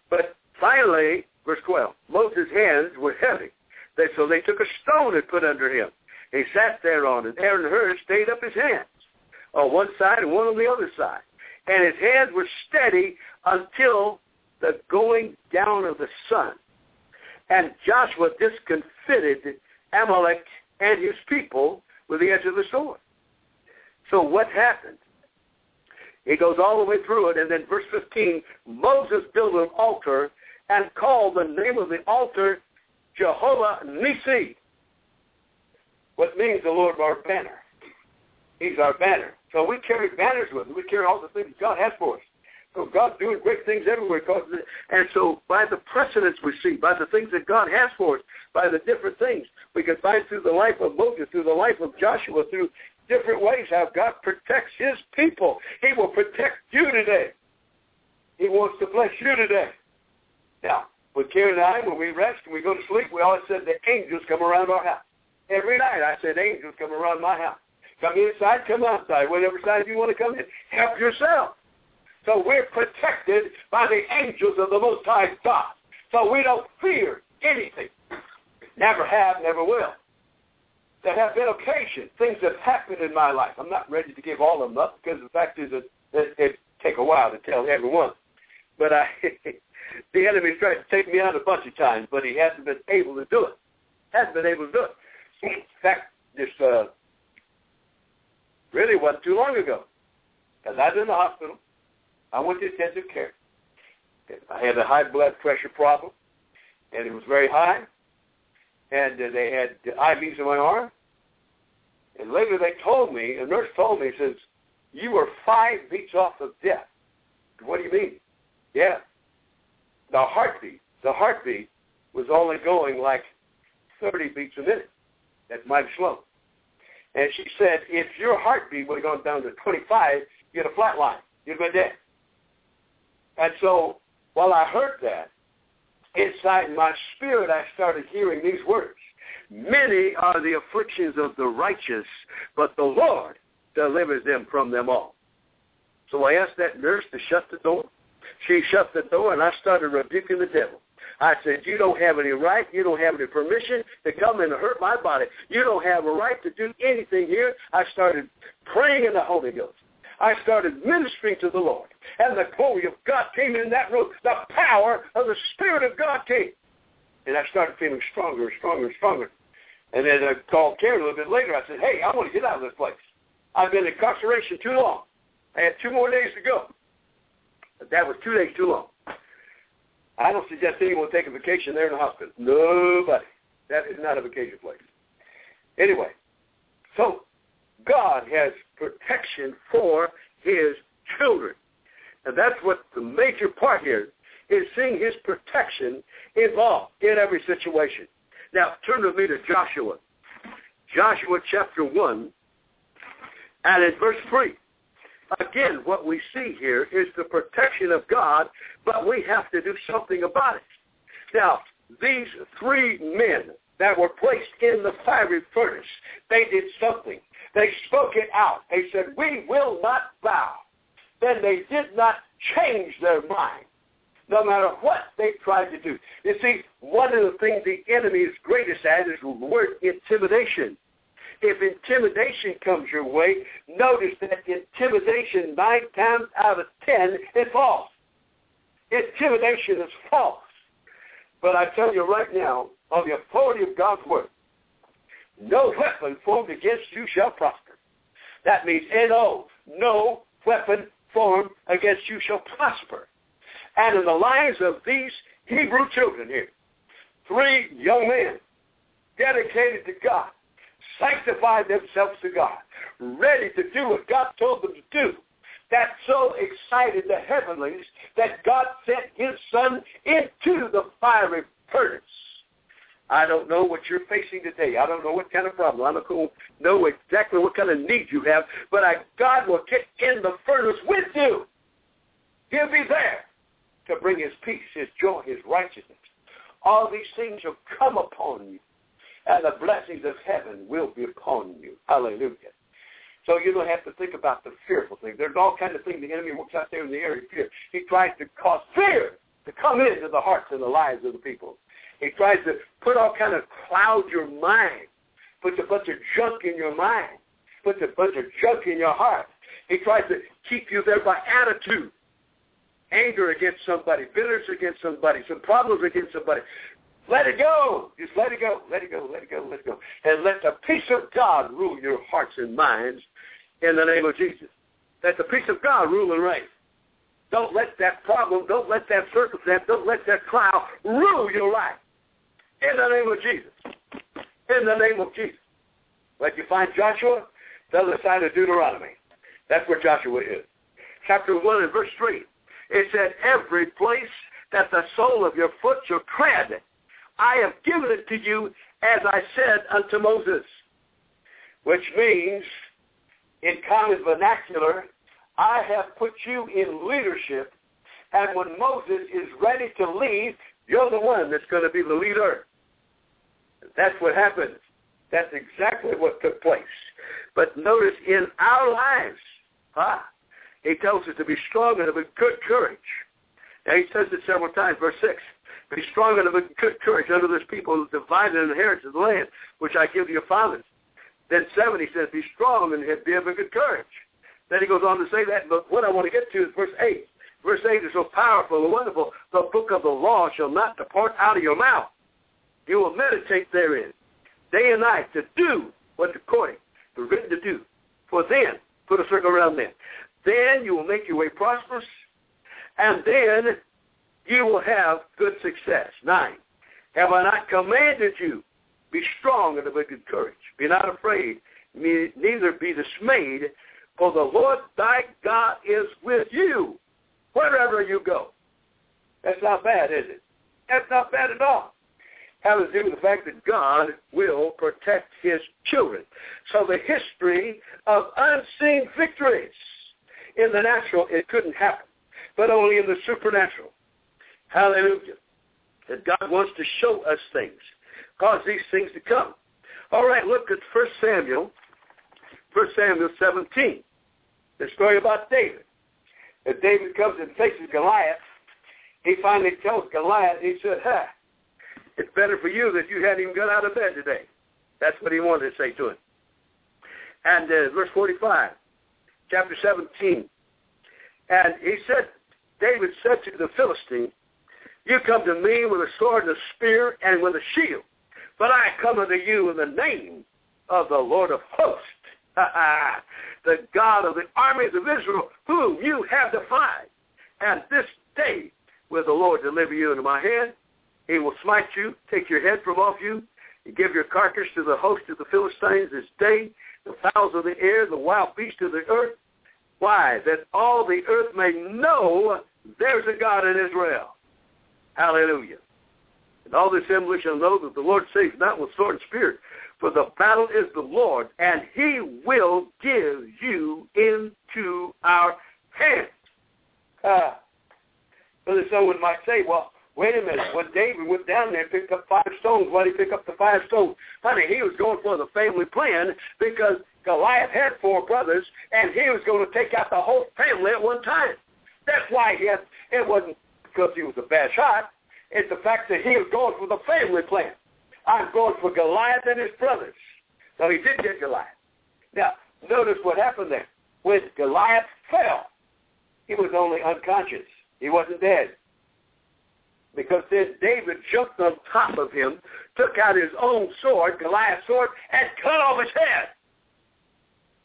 But finally, verse 12, Moses' hands were heavy they, so they took a stone and put under him. He sat there on it. Aaron Hur stayed up his hands on one side and one on the other side. And his hands were steady until the going down of the sun. And Joshua discomfited Amalek and his people with the edge of the sword. So what happened? He goes all the way through it, and then verse 15, Moses built an altar and called the name of the altar Jehovah Nisi, what means the Lord our banner. He's our banner. So we carry banners with us. We carry all the things God has for us. So God's doing great things everywhere. And so by the precedents we see, by the things that God has for us, by the different things, we can find through the life of Moses, through the life of Joshua, through different ways how God protects his people. He will protect you today. He wants to bless you today. Now, with Karen and I, when we rest and we go to sleep, we always said the angels come around our house. Every night I said angels come around my house. Come inside, come outside, whatever side you want to come in. Help yourself. So we're protected by the angels of the Most High God. So we don't fear anything. Never have, never will. There have been occasions, things have happened in my life. I'm not ready to give all of them up because the fact is that it, it take a while to tell everyone. But I, the enemy's tried to take me out a bunch of times, but he hasn't been able to do it. Hasn't been able to do it. In fact, this uh, really wasn't too long ago. Because I was in the hospital. I went to intensive care. I had a high blood pressure problem, and it was very high. And uh, they had IVs in my arm. And later they told me, a nurse told me, says, you were five beats off of death. What do you mean? Yeah. The heartbeat, the heartbeat was only going like 30 beats a minute. That's mighty slow. And she said, if your heartbeat would have gone down to 25, you'd have flat line. You'd have been dead. And so while I heard that, inside my spirit I started hearing these words. Many are the afflictions of the righteous, but the Lord delivers them from them all. So I asked that nurse to shut the door. She shut the door, and I started rebuking the devil. I said, you don't have any right, you don't have any permission to come in and hurt my body. You don't have a right to do anything here. I started praying in the Holy Ghost. I started ministering to the Lord. And the glory of God came in that room. The power of the Spirit of God came. And I started feeling stronger and stronger and stronger. And then I called Karen a little bit later. I said, hey, I want to get out of this place. I've been in incarceration too long. I had two more days to go. But that was two days too long. I don't suggest anyone take a vacation there in the hospital. Nobody. That is not a vacation place. Anyway, so God has protection for his children. And that's what the major part here is seeing his protection involved in every situation. Now, turn with me to Joshua. Joshua chapter 1 and in verse 3. Again, what we see here is the protection of God, but we have to do something about it. Now, these three men that were placed in the fiery furnace, they did something. They spoke it out. They said, we will not bow. Then they did not change their mind, no matter what they tried to do. You see, one of the things the enemy is greatest at is the word intimidation. If intimidation comes your way, notice that intimidation nine times out of ten is false. Intimidation is false. But I tell you right now, on the authority of God's word, no weapon formed against you shall prosper. That means N-O, no weapon formed against you shall prosper. And in the lives of these Hebrew children here, three young men dedicated to God, sanctified themselves to God, ready to do what God told them to do. That so excited the heavenlies that God sent his son into the fiery furnace. I don't know what you're facing today. I don't know what kind of problem. I don't know exactly what kind of need you have, but I, God will get in the furnace with you. He'll be there to bring his peace, his joy, his righteousness. All these things will come upon you and the blessings of heaven will be upon you. Hallelujah. So you don't have to think about the fearful things. There's all kinds of things the enemy works out there in the area of fear. He tries to cause fear to come into the hearts and the lives of the people. He tries to put all kind of cloud your mind, puts a bunch of junk in your mind, puts a bunch of junk in your heart. He tries to keep you there by attitude anger against somebody, bitterness against somebody, some problems against somebody. Let it go. Just let it go. Let it go. Let it go. Let it go. And let the peace of God rule your hearts and minds in the name of Jesus. Let the peace of God rule and reign. Don't let that problem, don't let that circumstance, don't let that cloud rule your life. In the name of Jesus. In the name of Jesus. Like you find Joshua, the other side of Deuteronomy. That's where Joshua is. Chapter 1 and verse 3. It said, every place that the sole of your foot shall tread, I have given it to you as I said unto Moses, which means, in common vernacular, I have put you in leadership, and when Moses is ready to lead, you're the one that's going to be the leader. That's what happened. That's exactly what took place. But notice in our lives, huh, he tells us to be strong and of a good courage. Now he says it several times. Verse 6, be strong and of a good courage under this people divide an inheritance of the land, which I give to your fathers. Then 7, he says, be strong and be of a good courage. Then he goes on to say that, but what I want to get to is verse 8. Verse 8 is so powerful and wonderful. The book of the law shall not depart out of your mouth. You will meditate therein day and night to do what's according to written to do. For then, put a circle around then, then you will make your way prosperous, and then you will have good success. Nine, have I not commanded you? Be strong and of a good courage. Be not afraid, neither be dismayed, for the Lord thy God is with you wherever you go. That's not bad, is it? That's not bad at all. Has to do with the fact that God will protect his children. So the history of unseen victories in the natural, it couldn't happen, but only in the supernatural. Hallelujah. That God wants to show us things, cause these things to come. All right, look at 1 Samuel, 1 Samuel 17, the story about David. As David comes and faces Goliath, he finally tells Goliath, he said, huh, it's better for you that you hadn't even got out of bed today. That's what he wanted to say to him. And uh, verse 45, chapter 17. And he said, David said to the Philistine, you come to me with a sword and a spear and with a shield, but I come unto you in the name of the Lord of hosts, the God of the armies of Israel, whom you have defied. And this day will the Lord deliver you into my hand, he will smite you, take your head from off you, and give your carcass to the host of the Philistines this day, the fowls of the air, the wild beasts of the earth. Why? That all the earth may know there's a God in Israel. Hallelujah. And all the assembly shall know that the Lord saves not with sword and spear, for the battle is the Lord, and he will give you into our hands. Uh, Brother someone might say, well, Wait a minute. When David went down there and picked up five stones, why did he pick up the five stones? Honey, he was going for the family plan because Goliath had four brothers, and he was going to take out the whole family at one time. That's why he had, it wasn't because he was a bad shot. It's the fact that he was going for the family plan. I'm going for Goliath and his brothers. So he did get Goliath. Now, notice what happened there. When Goliath fell, he was only unconscious. He wasn't dead because then David jumped on top of him, took out his own sword, Goliath's sword, and cut off his head.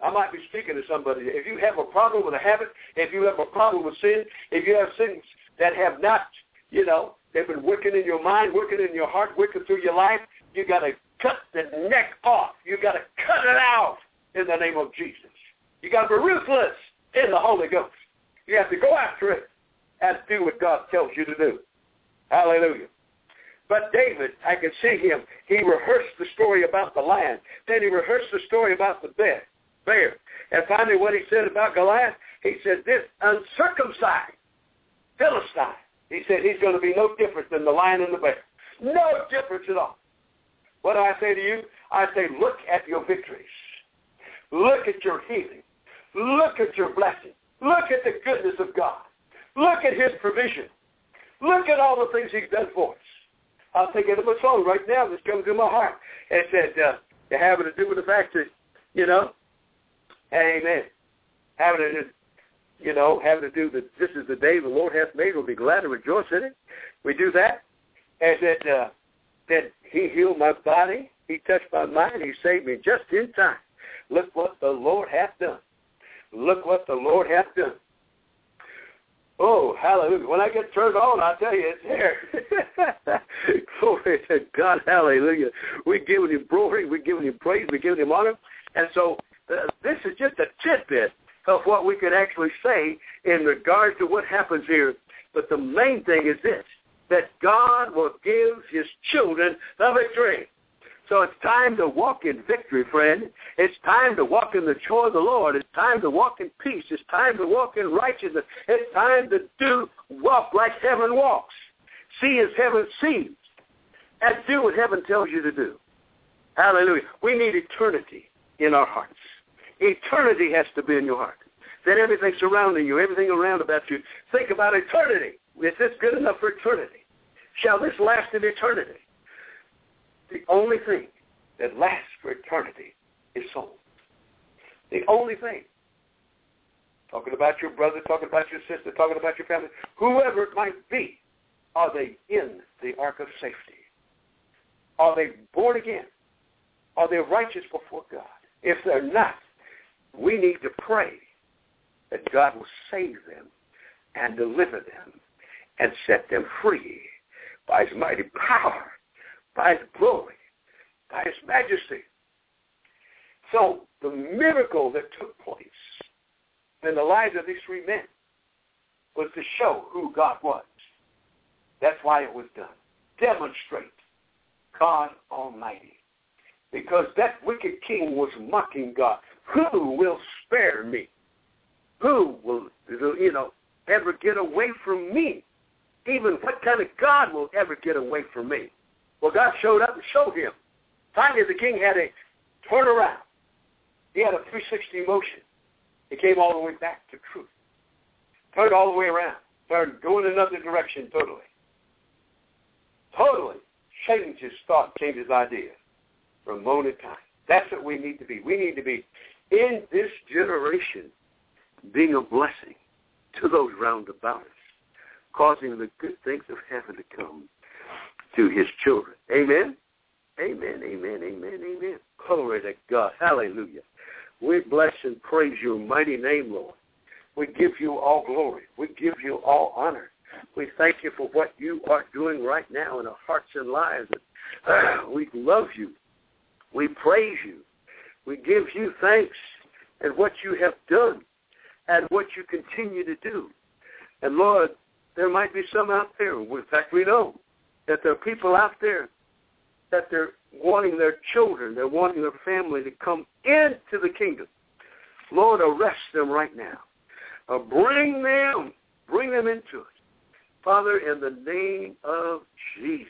I might be speaking to somebody. If you have a problem with a habit, if you have a problem with sin, if you have sins that have not, you know, they've been working in your mind, working in your heart, working through your life, you got to cut the neck off. You got to cut it out in the name of Jesus. You got to be ruthless in the Holy Ghost. You have to go after it and do what God tells you to do. Hallelujah. But David, I can see him. He rehearsed the story about the lion. Then he rehearsed the story about the bear. And finally what he said about Goliath, he said, this uncircumcised Philistine, he said he's going to be no different than the lion and the bear. No difference at all. What do I say to you? I say, look at your victories. Look at your healing. Look at your blessing. Look at the goodness of God. Look at his provision. Look at all the things he's done for us. Take it of a song right now that's coming to my heart. It said, uh, having to do with the fact that, you know, amen, having to, you know, having to do that this is the day the Lord hath made. We'll be glad and rejoice in it. We do that. And that, uh, that he healed my body. He touched my mind. He saved me just in time. Look what the Lord hath done. Look what the Lord hath done. Oh, hallelujah. When I get turned on, I tell you, it's here. glory to God, hallelujah. We're giving him glory, we're giving him praise, we're giving him honor. And so uh, this is just a tidbit of what we could actually say in regard to what happens here. But the main thing is this, that God will give his children the victory. So it's time to walk in victory, friend. It's time to walk in the joy of the Lord. It's time to walk in peace. It's time to walk in righteousness. It's time to do walk like heaven walks. See as heaven sees. And do what heaven tells you to do. Hallelujah. We need eternity in our hearts. Eternity has to be in your heart. Then everything surrounding you, everything around about you, think about eternity. Is this good enough for eternity? Shall this last in eternity? The only thing that lasts for eternity is soul. The only thing. Talking about your brother, talking about your sister, talking about your family, whoever it might be, are they in the ark of safety? Are they born again? Are they righteous before God? If they're not, we need to pray that God will save them and deliver them and set them free by his mighty power, by his glory, by his majesty. So the miracle that took place in the lives of these three men was to show who God was. That's why it was done. Demonstrate God Almighty. Because that wicked king was mocking God. Who will spare me? Who will, you know, ever get away from me? Even what kind of God will ever get away from me? Well, God showed up and showed him. Finally, the king had a turn around. He had a 360 motion. He came all the way back to truth. Turned all the way around. Turned going in another direction totally. Totally changed his thought, changed his idea from moment to time. That's what we need to be. We need to be in this generation being a blessing to those round about us, causing the good things of heaven to come to his children. Amen? Amen, amen, amen, amen. Glory to God. Hallelujah. We bless and praise your mighty name, Lord. We give you all glory. We give you all honor. We thank you for what you are doing right now in our hearts and lives. we love you. We praise you. We give you thanks and what you have done and what you continue to do. And Lord, there might be some out there. In fact, we know that there are people out there that they're wanting their children, they're wanting their family to come into the kingdom. Lord, arrest them right now. Uh, bring them, bring them into it. Father, in the name of Jesus,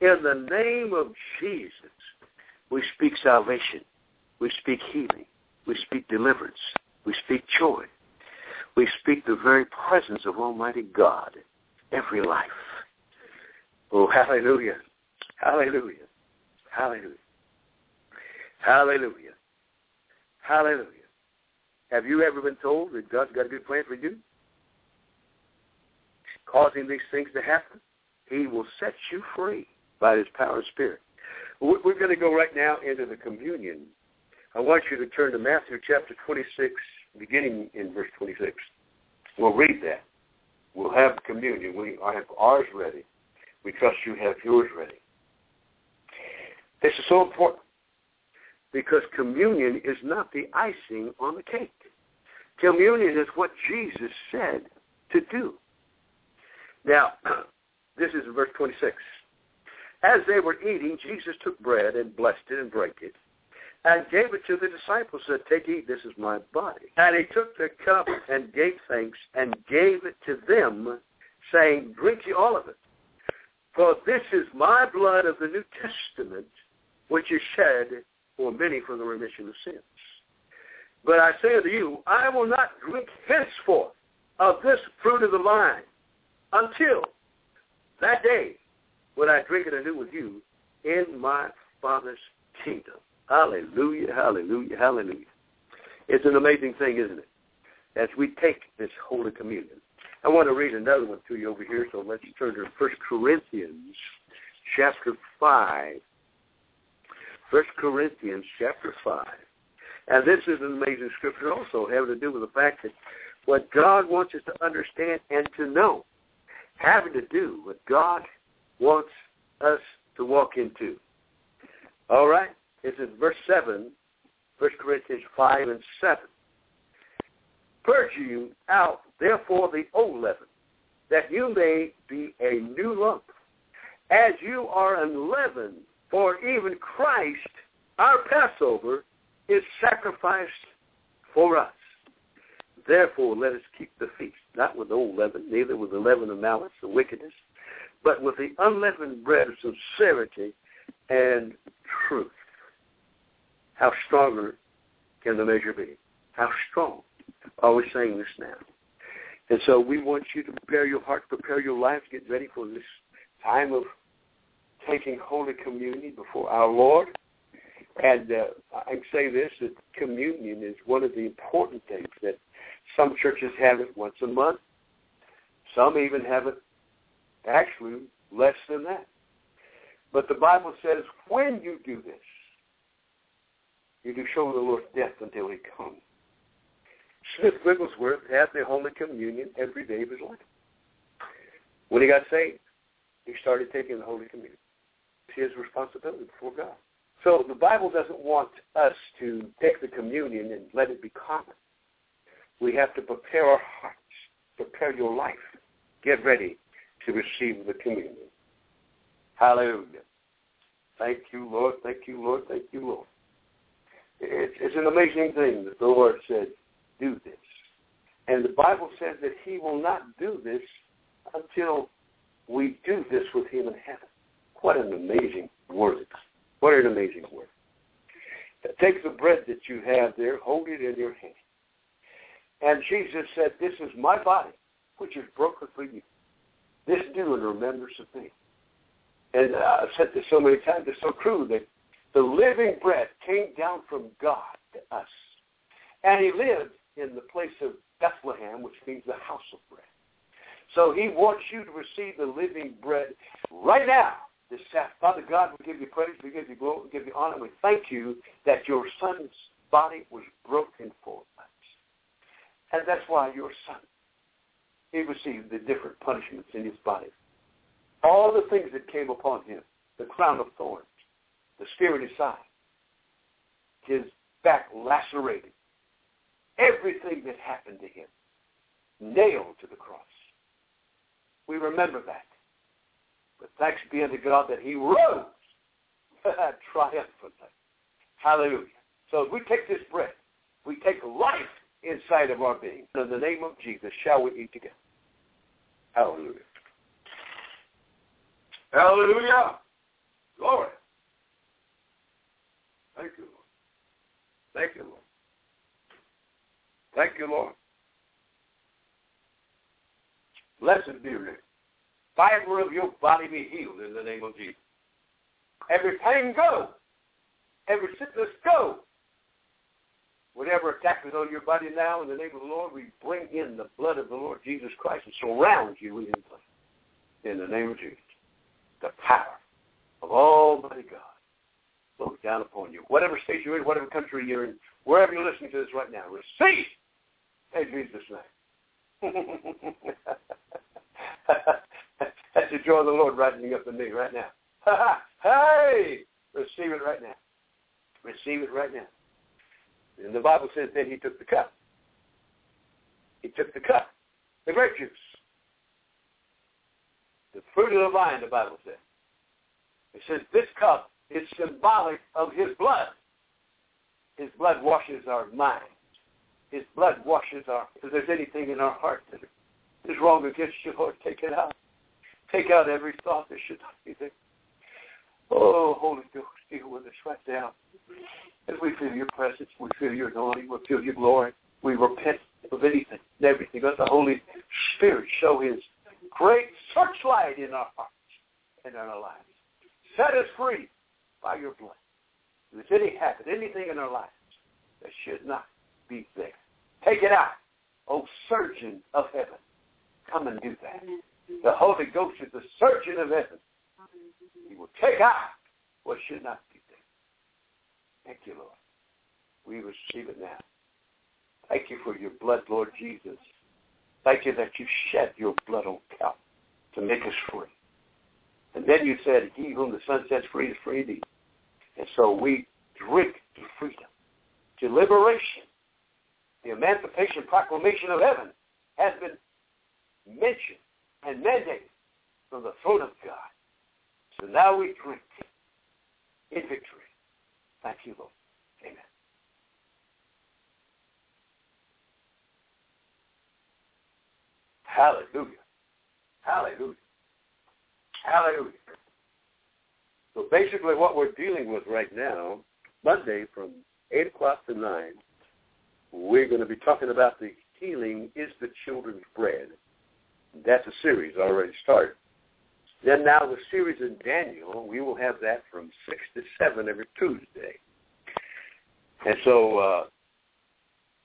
in the name of Jesus, we speak salvation. We speak healing. We speak deliverance. We speak joy. We speak the very presence of Almighty God every life. Oh, hallelujah. Hallelujah. Hallelujah. Hallelujah. Hallelujah. Have you ever been told that God's got a good plan for you? Causing these things to happen? He will set you free by his power and spirit. We're going to go right now into the communion. I want you to turn to Matthew chapter 26, beginning in verse 26. We'll read that. We'll have communion. We I have ours ready. We trust you have yours ready. This is so important because communion is not the icing on the cake. Communion is what Jesus said to do. Now, this is verse 26. As they were eating, Jesus took bread and blessed it and broke it and gave it to the disciples, said, take, eat, this is my body. And he took the cup and gave thanks and gave it to them, saying, drink ye all of it. For this is my blood of the New Testament, which is shed for many for the remission of sins. But I say unto you, I will not drink henceforth of this fruit of the vine until that day when I drink it anew with you in my Father's kingdom. Hallelujah, hallelujah, hallelujah. It's an amazing thing, isn't it? As we take this Holy Communion. I want to read another one to you over here, so let's turn to 1 Corinthians chapter 5. 1 Corinthians chapter 5. And this is an amazing scripture also, having to do with the fact that what God wants us to understand and to know, having to do what God wants us to walk into. All right? It's in verse 7, 1 Corinthians 5 and 7. Purge you out, therefore, the old leaven, that you may be a new lump, as you are unleavened for even Christ, our Passover, is sacrificed for us. Therefore, let us keep the feast, not with old leaven, neither with the leaven of malice or wickedness, but with the unleavened bread of sincerity and truth. How stronger can the measure be? How strong we're saying this now. And so we want you to prepare your heart, prepare your life, get ready for this time of taking Holy Communion before our Lord. And uh, I say this, that communion is one of the important things that some churches have it once a month. Some even have it actually less than that. But the Bible says when you do this, you do show the Lord's death until he comes. Smith Wigglesworth had the Holy Communion every day of his life. When he got saved, he started taking the Holy Communion. It's his responsibility before God. So the Bible doesn't want us to take the communion and let it be common. We have to prepare our hearts, prepare your life. Get ready to receive the communion. Hallelujah. Thank you, Lord. Thank you, Lord. Thank you, Lord. It's, an amazing thing that the Lord said, do this. And the Bible says that he will not do this until we do this with him in heaven. What an amazing word. What an amazing word. Take the bread that you have there, hold it in your hand. And Jesus said, this is my body, which is broken for you. This do in remembrance of me. And uh, I've said this so many times, it's so true that the living bread came down from God to us. And he lived in the place of Bethlehem, which means the house of bread. So he wants you to receive the living bread right now. This Father God, we give you praise, we give you glory, we give you honor. We thank you that your son's body was broken for us. And that's why your son, he received the different punishments in his body. All the things that came upon him, the crown of thorns, the spirit his side, his back lacerated, everything that happened to him, nailed to the cross. We remember that. But thanks be unto God that he rose triumphantly. Hallelujah. So if we take this bread, we take life inside of our being. In the name of Jesus, shall we eat together? Hallelujah. Hallelujah. Glory. Thank you, Lord. Thank you, Lord. Thank you, Lord. Blessed be your Fiber of your body be healed in the name of Jesus. Every pain go. Every sickness go. Whatever attack is on your body now, in the name of the Lord, we bring in the blood of the Lord Jesus Christ and surround you with his blood. In the name of Jesus. The power of Almighty God flows down upon you. Whatever state you're in, whatever country you're in, wherever you're listening to this right now, receive in Jesus' name. That's the joy of the Lord rising up in me right now. hey! Receive it right now. Receive it right now. And the Bible says then he took the cup. He took the cup, the grape juice, the fruit of the vine, the Bible says. It says this cup is symbolic of his blood. His blood washes our minds. His blood washes our, if there's anything in our heart that is wrong against you, Lord, take it out. Take out every thought that should not be there. Oh, Holy Ghost, deal with us right now. As we feel your presence, we feel your anointing, we feel your glory. We repent of anything and everything. Let the Holy Spirit show his great searchlight in our hearts and in our lives. Set us free by your blood. If there's any habit, anything in our lives that should not be there, take it out. O surgeon of heaven, come and do that. The Holy Ghost is the surgeon of heaven. He will take out what should not be there. Thank you, Lord. We receive it now. Thank you for your blood, Lord Jesus. Thank you that you shed your blood on Calvary to make us free. And then you said, he whom the Son sets free is free indeed. And so we drink to freedom, to liberation. The Emancipation Proclamation of Heaven has been mentioned and mandated from the throne of God. So now we drink in victory. Thank you, Lord. Amen. Hallelujah. Hallelujah. Hallelujah. So basically what we're dealing with right now, Monday from 8 o'clock to 9, we're going to be talking about the healing is the children's bread. That's a series already started. Then now the series in Daniel, we will have that from 6 to 7 every Tuesday. And so uh,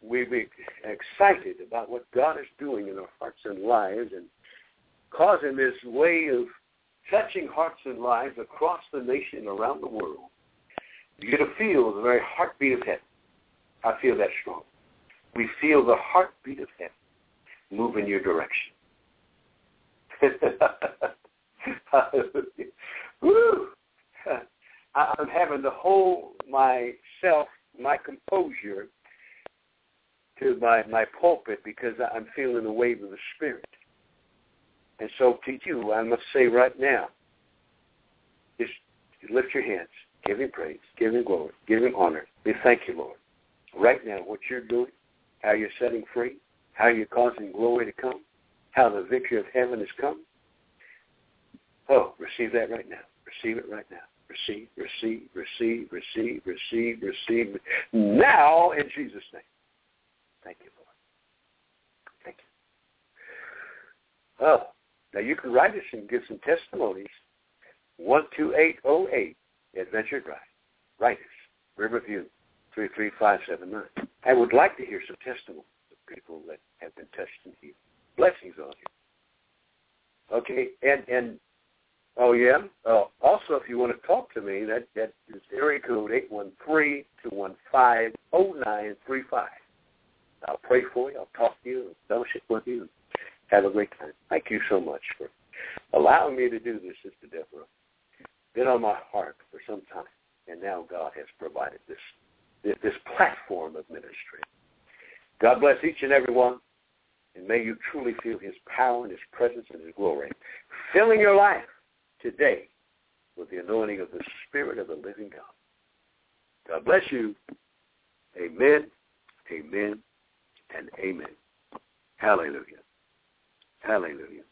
we be excited about what God is doing in our hearts and lives and causing this way of touching hearts and lives across the nation, around the world. You get to feel the very heartbeat of heaven. I feel that strong. We feel the heartbeat of heaven move in your direction. I'm having to hold myself, my composure to my, my pulpit because I'm feeling the wave of the Spirit. And so to you, I must say right now, just lift your hands, give him praise, give him glory, give him honor. We thank you, Lord. Right now, what you're doing, how you're setting free, how you're causing glory to come, how the victory of heaven has come. Oh, receive that right now. Receive it right now. Receive, receive, receive, receive, receive, receive. Now in Jesus' name. Thank you, Lord. Thank you. Oh, now you can write us and give some testimonies. 12808 Adventure Drive. Write us. Riverview 33579. I would like to hear some testimonies of people that have been touched and healed. Blessings on you. Okay, and and oh yeah. Uh, also, if you want to talk to me, that that is area code eight one three two one five zero nine three five. I'll pray for you. I'll talk to you. Fellowship with you. Have a great time. Thank you so much for allowing me to do this, Sister Deborah. Been on my heart for some time, and now God has provided this this platform of ministry. God bless each and every one, and may you truly feel His power and His presence and His glory, filling your life today with the anointing of the Spirit of the living God. God bless you. Amen, amen, and amen. Hallelujah. Hallelujah.